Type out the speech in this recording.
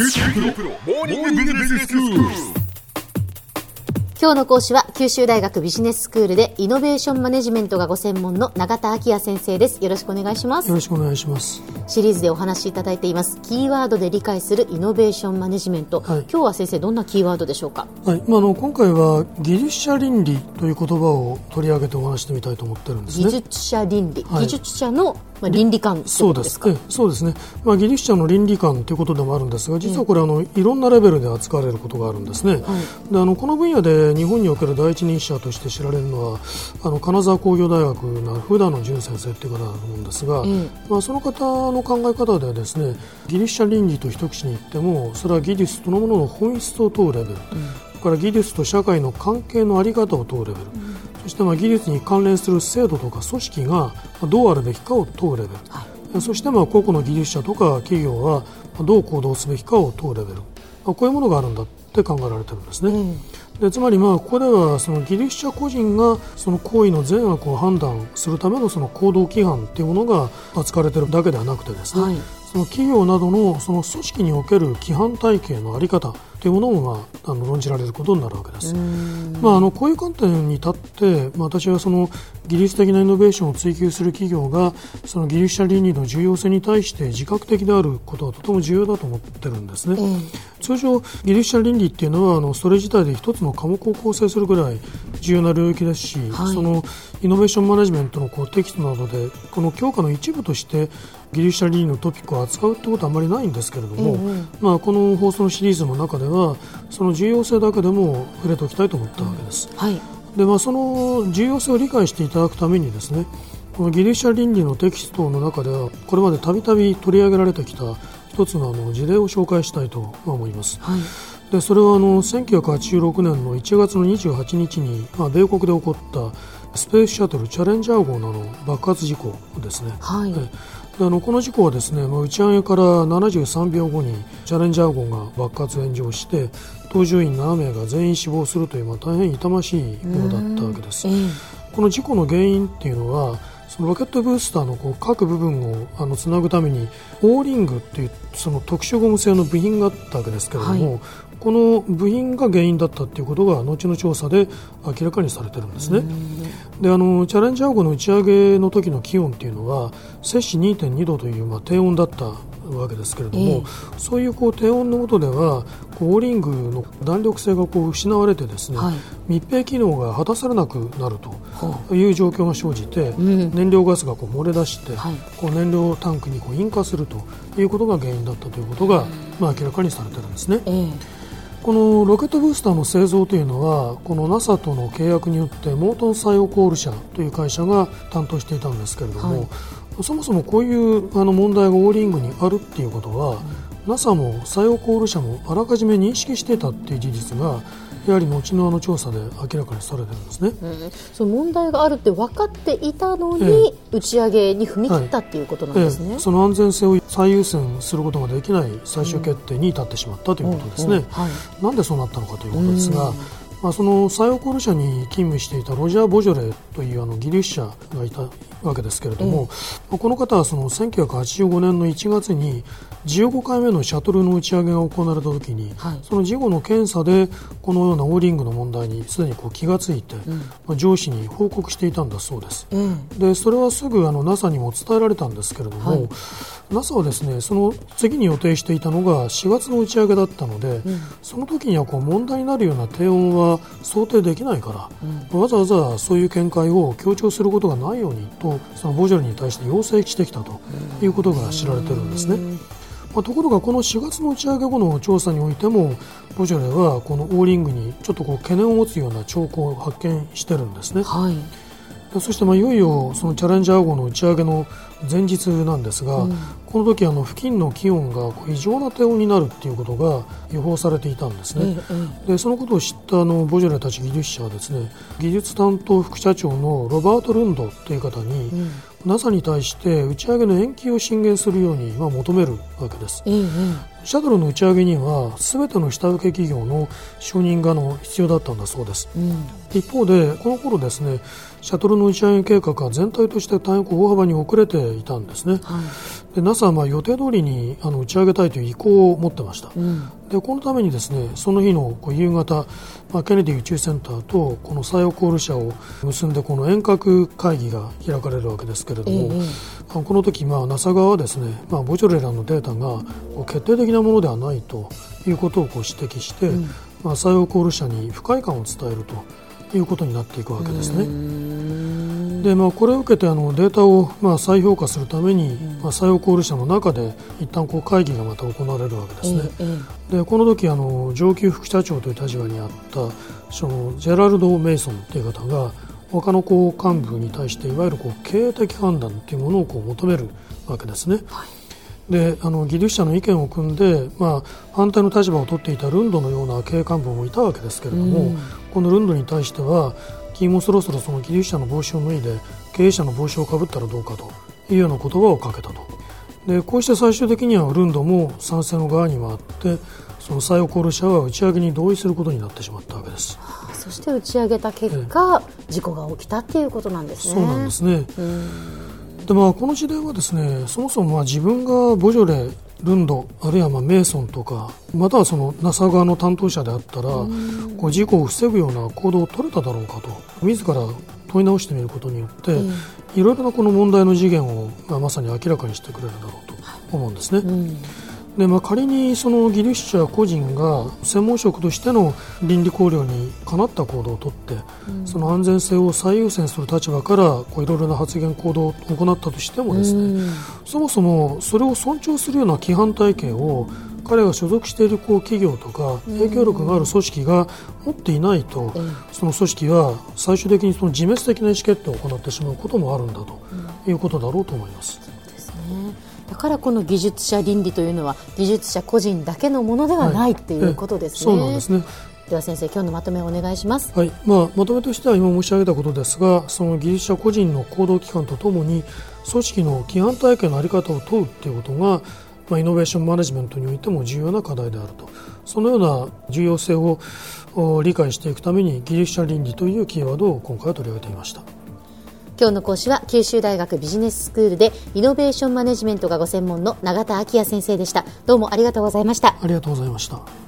今日の講師は九州大学ビジネススクールでイノベーションマネジメントがご専門の永田昭也先生です。よろしくお願いします。よろしくお願いします。シリーズでお話しいただいています。キーワードで理解するイノベーションマネジメント、はい。今日は先生どんなキーワードでしょうか？はい、まあ、あの今回は技術者倫理という言葉を取り上げてお話してみたいと思ってるんですね。技術者倫理、はい。技術者の、まあ、倫理観そうです。すかええそうですね、まあ、技術者の倫理観ということでもあるんですが実はこれあのいろんなレベルで扱われることがあるんですね、であのこの分野で日本における第一人者として知られるのはあの金沢工業大学の普田野淳先生という方だと思うんですが、まあ、その方の考え方ではですね技術者倫理と一口に言ってもそれは技術そのものの本質を問うレベル、それから技術と社会の関係のあり方を問うレベル、そしてまあ技術に関連する制度とか組織がまあどうあるべきかを問うレベル、そしてまあ個々の技術者とか企業はまあどう行動すべきかを問うレベル、まあ、こういうものがあるんだって考えられてるんですね。でつまりまあここではその技術者個人がその行為の善悪を判断するためのその行動規範というものが扱われているだけではなくてですね、はいその企業などのその組織における規範体系のあり方というものも、まあ、あの論じられることになるわけです。まあ、あのこういう観点に立って、まあ、私はその技術的なイノベーションを追求する企業がその技術者倫理の重要性に対して自覚的であることはとても重要だと思ってるんですね。通常技術者倫理っていうのはあのそれ自体で一つの科目を構成するぐらい重要な領域ですし、はいそのイノベーションマネジメントのこうテキストなどでこの教科の一部として技術者倫理のトピックを扱うってことはあまりないんですけれども、まあ、この放送のシリーズの中ではその重要性だけでも触れておきたいと思ったわけです。はいでまあ、その重要性を理解していただくためにですねこの技術者倫理のテキストの中ではこれまでたびたび取り上げられてきた一つのあの事例を紹介したいと思います。はいでそれはあの1986年の1月の28日に、まあ、米国で起こったスペースシャトルチャレンジャー号の爆発事故ですね。はいえであのこの事故はですね、まあ、打ち上げから73秒後にチャレンジャー号が爆発炎上して搭乗員7名が全員死亡するという、まあ、大変痛ましいものだったわけですえ。えこの事故の原因っていうのはそのロケットブースターのこう各部分をあのつなぐためにオーリングっていうその特殊ゴム製の部品があったわけですけれども、はこの部品が原因だったっていうことが後の調査で明らかにされてるんですね。であのチャレンジャー号の打ち上げの時の気温っていうのは摂氏2.2度という、まあ、低温だったわけですけれども、そういうこう低温の下ではこうオーリングの弾力性がこう失われてですね、はい。密閉機能が果たされなくなるという状況が生じて、ん。燃料ガスがこう漏れ出して、はい。こう燃料タンクにこう引火するということが原因だったということが、まあ、明らかにされてるんですね。ええこのロケットブースターの製造というのはこの NASA との契約によってモートン・サイオコール社という会社が担当していたんですけれども、はい。そもそもこういうあの問題がオーリングにあるっていうことは、NASA もサイオコール社もあらかじめ認識していたっていう事実がやはり後のあの調査で明らかにされてるんですね。うんその問題があるって分かっていたのえに、打ち上げに踏み切ったっていうことなんですね。ええその安全性を最優先することができない最終決定に至ってしまったということですね。うんうんはいなんでそうなったのかということですが、まあ、そのサイオコール社に勤務していたロジャー・ボジョレーというあの技術者がいたわけですけれども、まあこの方はその1985年の1月に15回目のシャトルの打ち上げが行われた時に、はい。その事後の検査でこのようなオーリングの問題にすでにこう気がついて、まあ、上司に報告していたんだそうです。えでそれはすぐあの NASA にも伝えられたんですけれども、はい NASA はですねその次に予定していたのが4月の打ち上げだったので、その時にはこう問題になるような低温は想定できないから、わざわざそういう見解を強調することがないようにとそのボジョレに対して要請してきたということが知られてるんですね。まあ、ところがこの4月の打ち上げ後の調査においてもボジョレはこのオーリングにちょっとこう懸念を持つような兆候を発見してるんですね。はい。でそしてまあいよいよそのチャレンジャー号の打ち上げの前日なんですが、この時あの付近の気温が異常な低温になるっていうことが予報されていたんですね。でそのことを知ったあのボジョレたち技術者はですね技術担当副社長のロバート・ルンドという方に、NASA に対して打ち上げの延期を進言するようにまあ求めるわけです。ええシャトルの打ち上げには全ての下請け企業の承認がの必要だったんだそうです、うん、一方でこの頃ですねシャトルの打ち上げ計画は全体として大変大幅に遅れていたんですね、はい、で NASA はまあ予定通りにあの打ち上げたいという意向を持ってました、うん、でこのためにですねその日のこう夕方、まあ、ケネディ宇宙センターとこのサイオコール社を結んでこの遠隔会議が開かれるわけですけれども、えー、この時まあ NASA 側はですね、まあ、ボジョレラのデータが決定的なものではないということをこう指摘して、うん、まあ、サイオコール社に不快感を伝えるということになっていくわけですね。でまあ、これを受けてあのデータをまあ再評価するために、うん、まあ、採用コール社の中で一旦こう会議がまた行われるわけですね。でこの時あの上級副社長という立場にあったそのジェラルド・メイソンという方が他のこう幹部に対していわゆるこう経営的判断というものをこう求めるわけですね。はいであの技術者の意見を組んで、まあ、反対の立場を取っていたルンドのような経営幹部もいたわけですけれども、うん、このルンドに対しては君もそろそろその技術者の帽子を脱いで経営者の帽子をかぶったらどうかというような言葉をかけたとでこうして最終的にはルンドも賛成の側に回ってそのサイオコール社は打ち上げに同意することになってしまったわけです。そして打ち上げた結果、事故が起きたっていうことなんですね。そうなんですね。でまあ、この事例はですねそもそもまあ自分がボジョレルンドあるいはまあメイソンとかまたはその NASA 側の担当者であったらこう事故を防ぐような行動を取れただろうかと自ら問い直してみることによっていろいろなこの問題の次元をまあまさに明らかにしてくれるだろうと思うんですね。うんでまあ、仮にその技術者個人が専門職としての倫理考慮にかなった行動をとって、うん、その安全性を最優先する立場からいろいろな発言行動を行ったとしてもですね、うん、そもそもそれを尊重するような規範体系を彼が所属しているこう企業とか影響力がある組織が持っていないと、うん、その組織は最終的にその自滅的な意思決定を行ってしまうこともあるんだということだろうと思います。ね。だからこの技術者倫理というのは技術者個人だけのものではない、はい、っていうことですね。そうなんですね。では先生今日のまとめをお願いします、はい。まあ、まとめとしては今申し上げたことですがその技術者個人の行動機関とともに組織の規範体系の在り方を問うということが、まあ、イノベーションマネジメントにおいても重要な課題であると。そのような重要性を理解していくために技術者倫理というキーワードを今回は取り上げていました。今日の講師は九州大学ビジネススクールでイノベーションマネジメントがご専門の永田昭也先生でした。どうもありがとうございました。ありがとうございました。